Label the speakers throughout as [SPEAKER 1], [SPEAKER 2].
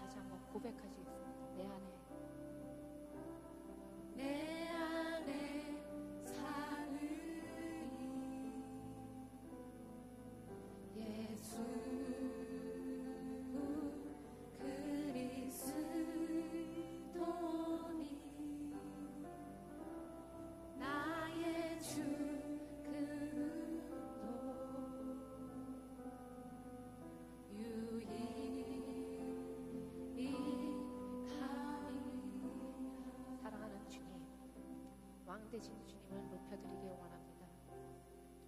[SPEAKER 1] 다시 한번 고백하시고 되신 주님을 높여드리기 원합니다.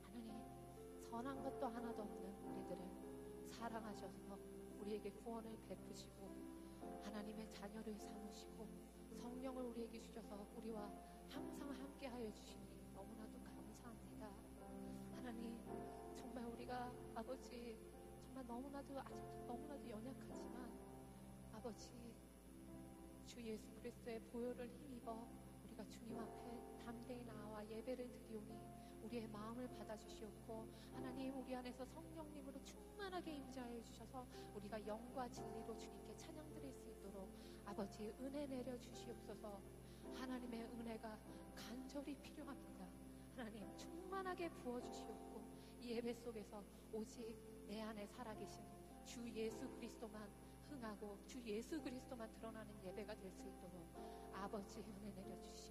[SPEAKER 1] 하나님, 선한 것도 하나도 없는 우리들을 사랑하셔서 우리에게 구원을 베푸시고 하나님의 자녀를 삼으시고 성령을 우리에게 주셔서 우리와 항상 함께하여 주시니 너무나도 감사합니다. 하나님, 정말 우리가 아버지 정말 너무나도 아직도 너무나도 연약하지만 아버지 주 예수 그리스도의 보혈을 힘입어 우리가 주님 앞에 담대히 나와 예배를 드리오니 우리의 마음을 받아주시옵고 하나님 우리 안에서 성령님으로 충만하게 임재하여 주셔서 우리가 영과 진리로 주님께 찬양 드릴 수 있도록 아버지 은혜 내려 주시옵소서 하나님의 은혜가 간절히 필요합니다 하나님 충만하게 부어주시옵고 이 예배 속에서 오직 내 안에 살아계신 주 예수 그리스도만 흥하고 주 예수 그리스도만 드러나는 예배가 될 수 있도록 아버지 은혜 내려 주시옵소서.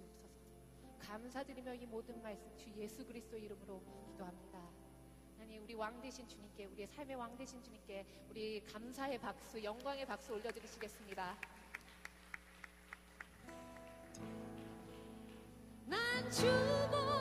[SPEAKER 1] 감사드리며 이 모든 말씀 주 예수 그리스도 이름으로 기도합니다. 하나님 우리 왕 되신 주님께 우리의 삶의 왕 되신 주님께 우리 감사의 박수 영광의 박수 올려드리시겠습니다. 난 주보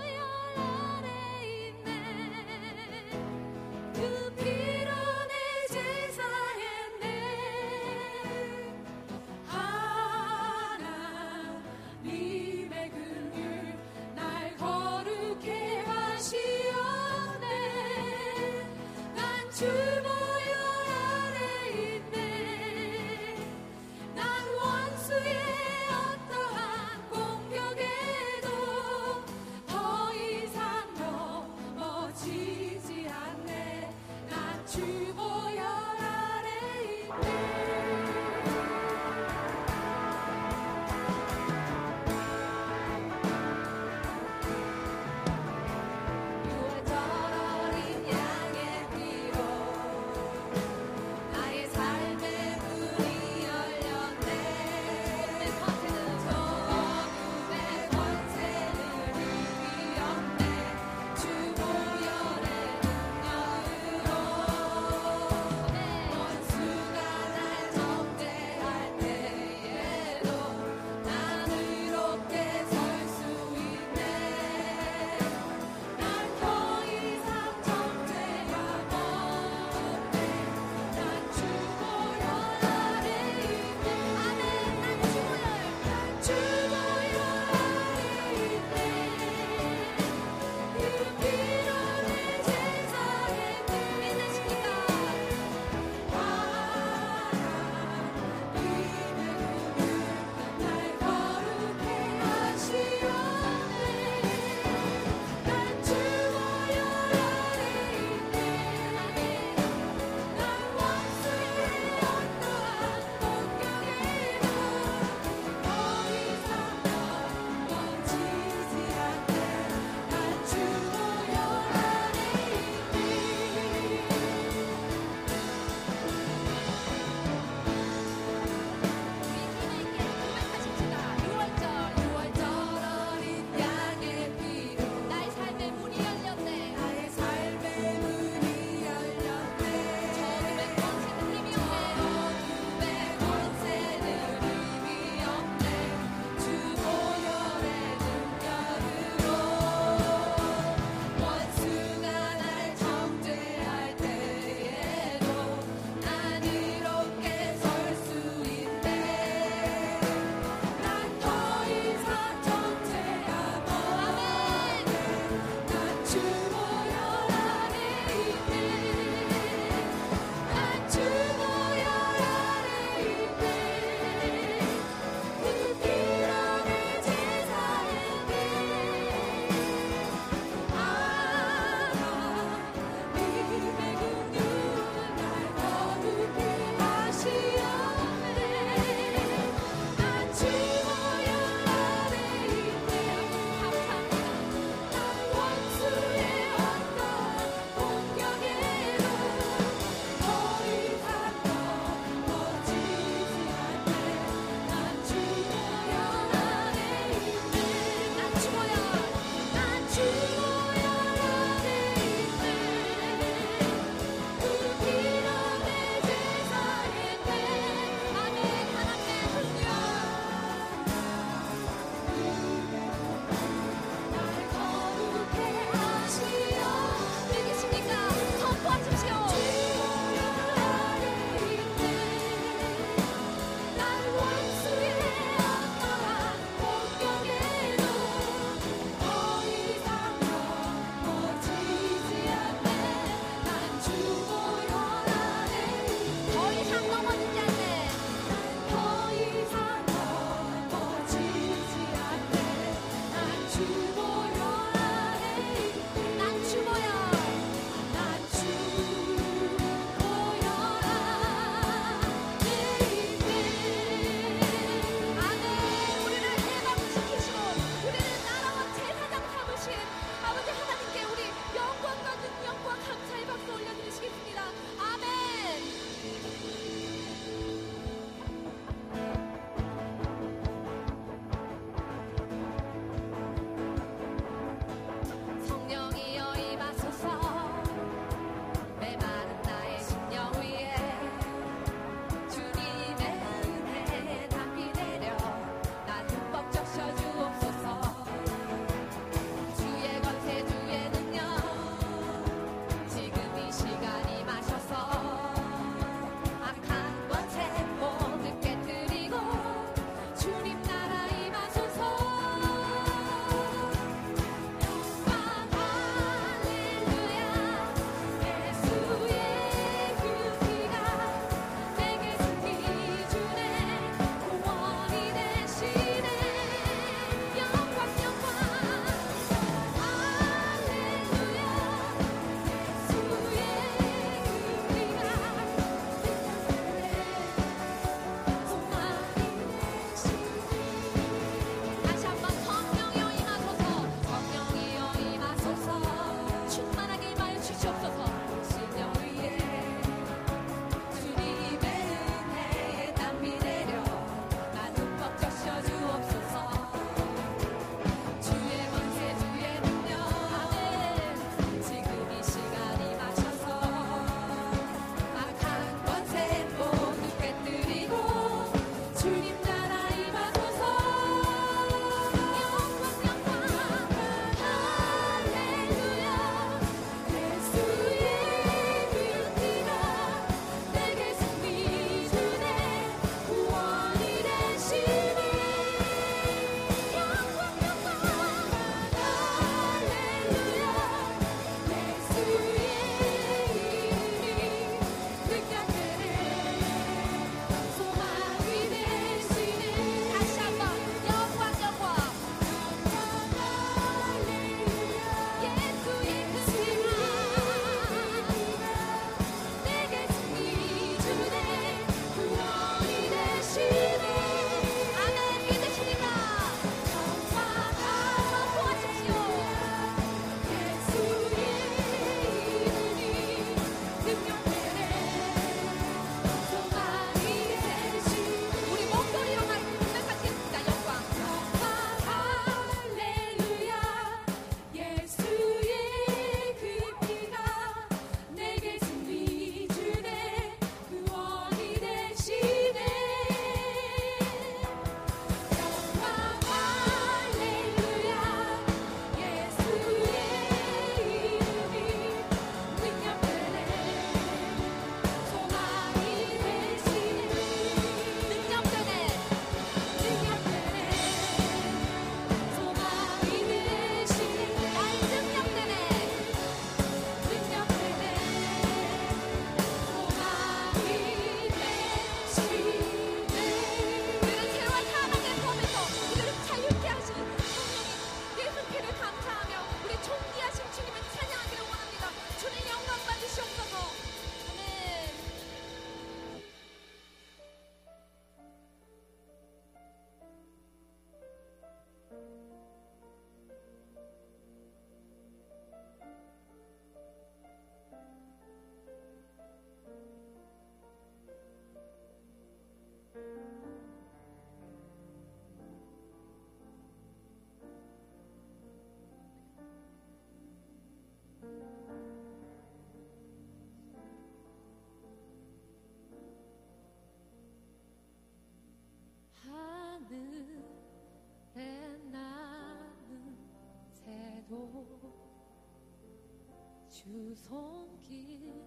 [SPEAKER 1] 주 손길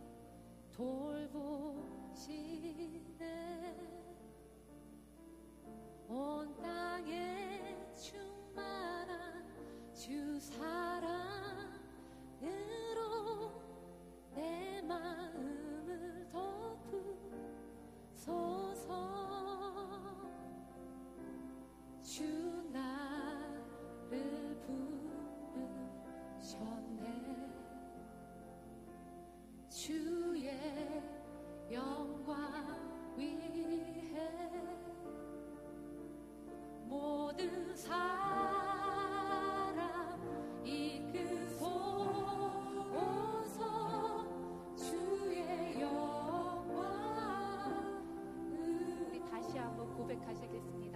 [SPEAKER 1] 돌보시네. 온 땅에 충만한 주 사랑으로 내 마음을 덮으소서. 주 나를 부르셨네 주의 영광 위해 모든 사람 이끄소서 주의 영광 우리 다시 한번 고백하시겠습니다.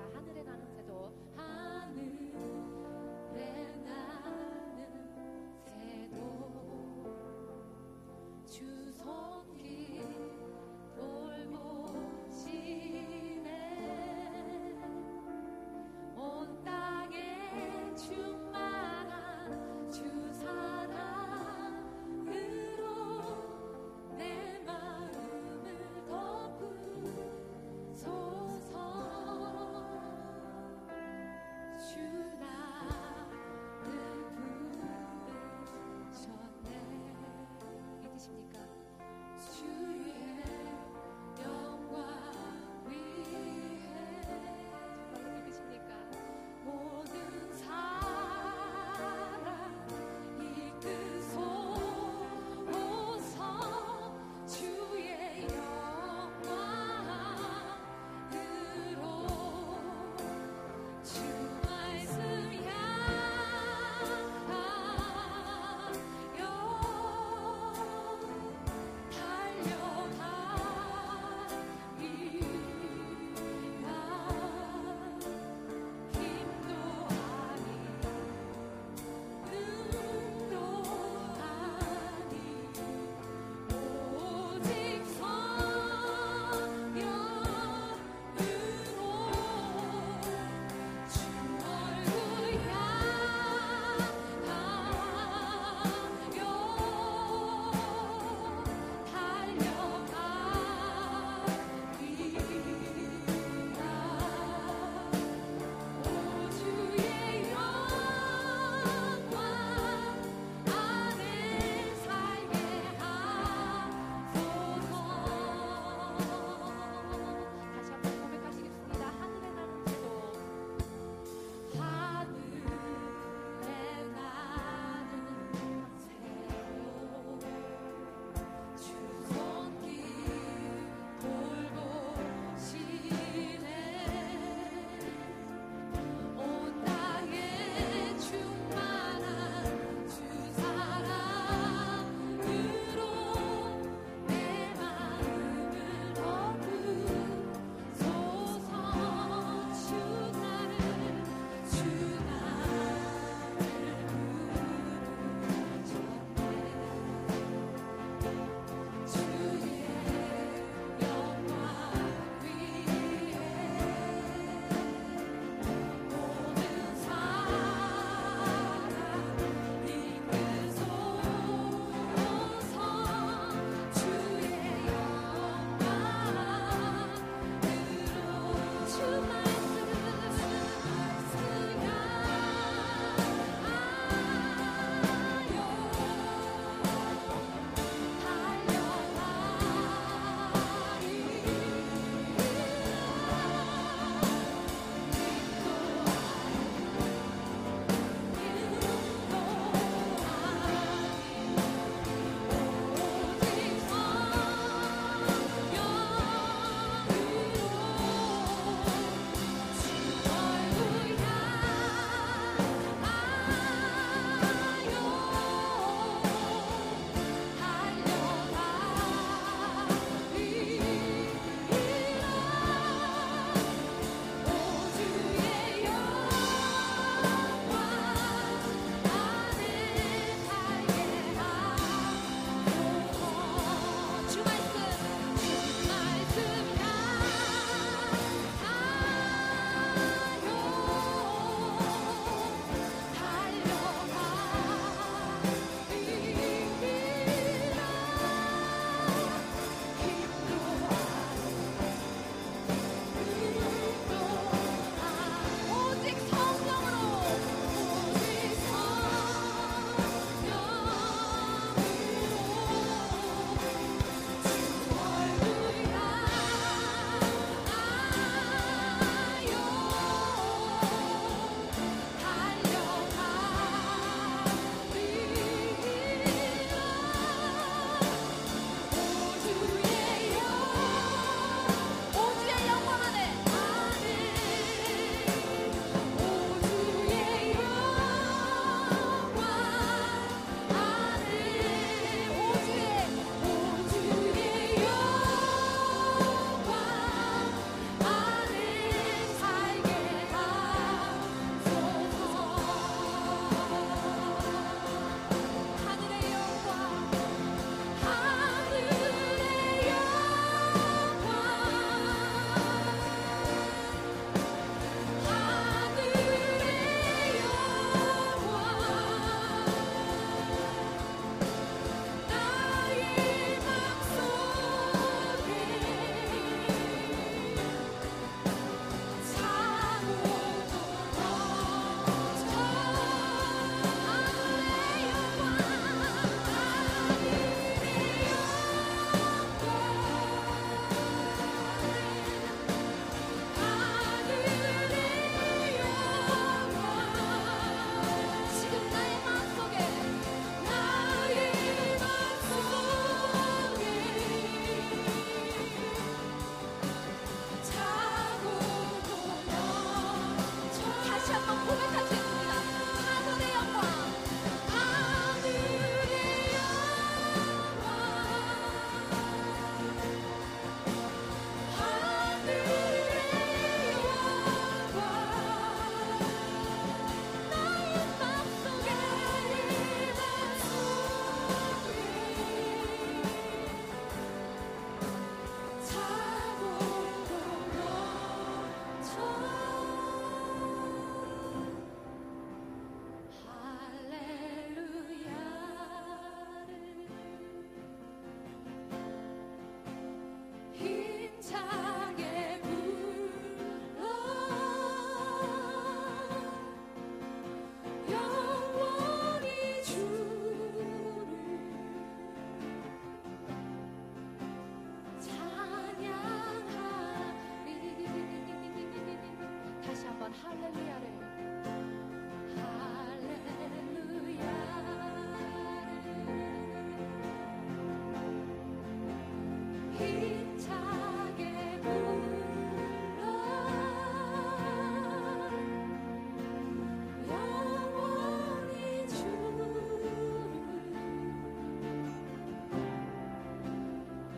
[SPEAKER 1] 주를.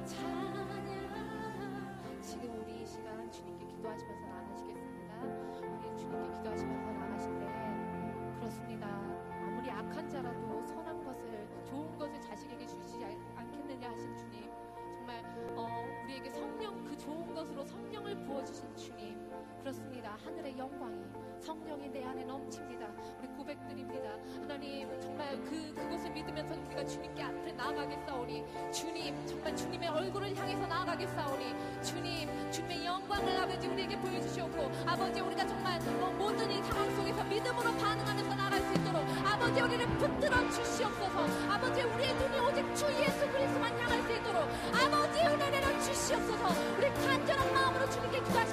[SPEAKER 1] 찬양. 지금 우리 이 시간 주님께 기도하시면서 성령이 내 안에 넘칩니다. 우리 고백드립니다. 하나님 정말 그 그곳을 믿으면서 우리가 주님께 앞으로 나아가겠사오니 주님 정말 주님의 얼굴을 향해서 나아가겠사오니 주님 주님의 영광을 아버지 우리에게 보여주시옵고 아버지 우리가 정말 어, 모든 이 상황 속에서 믿음으로 반응하면서 나아갈 수 있도록 아버지 우리를 붙들어 주시옵소서 아버지 우리의 눈이 오직 주 예수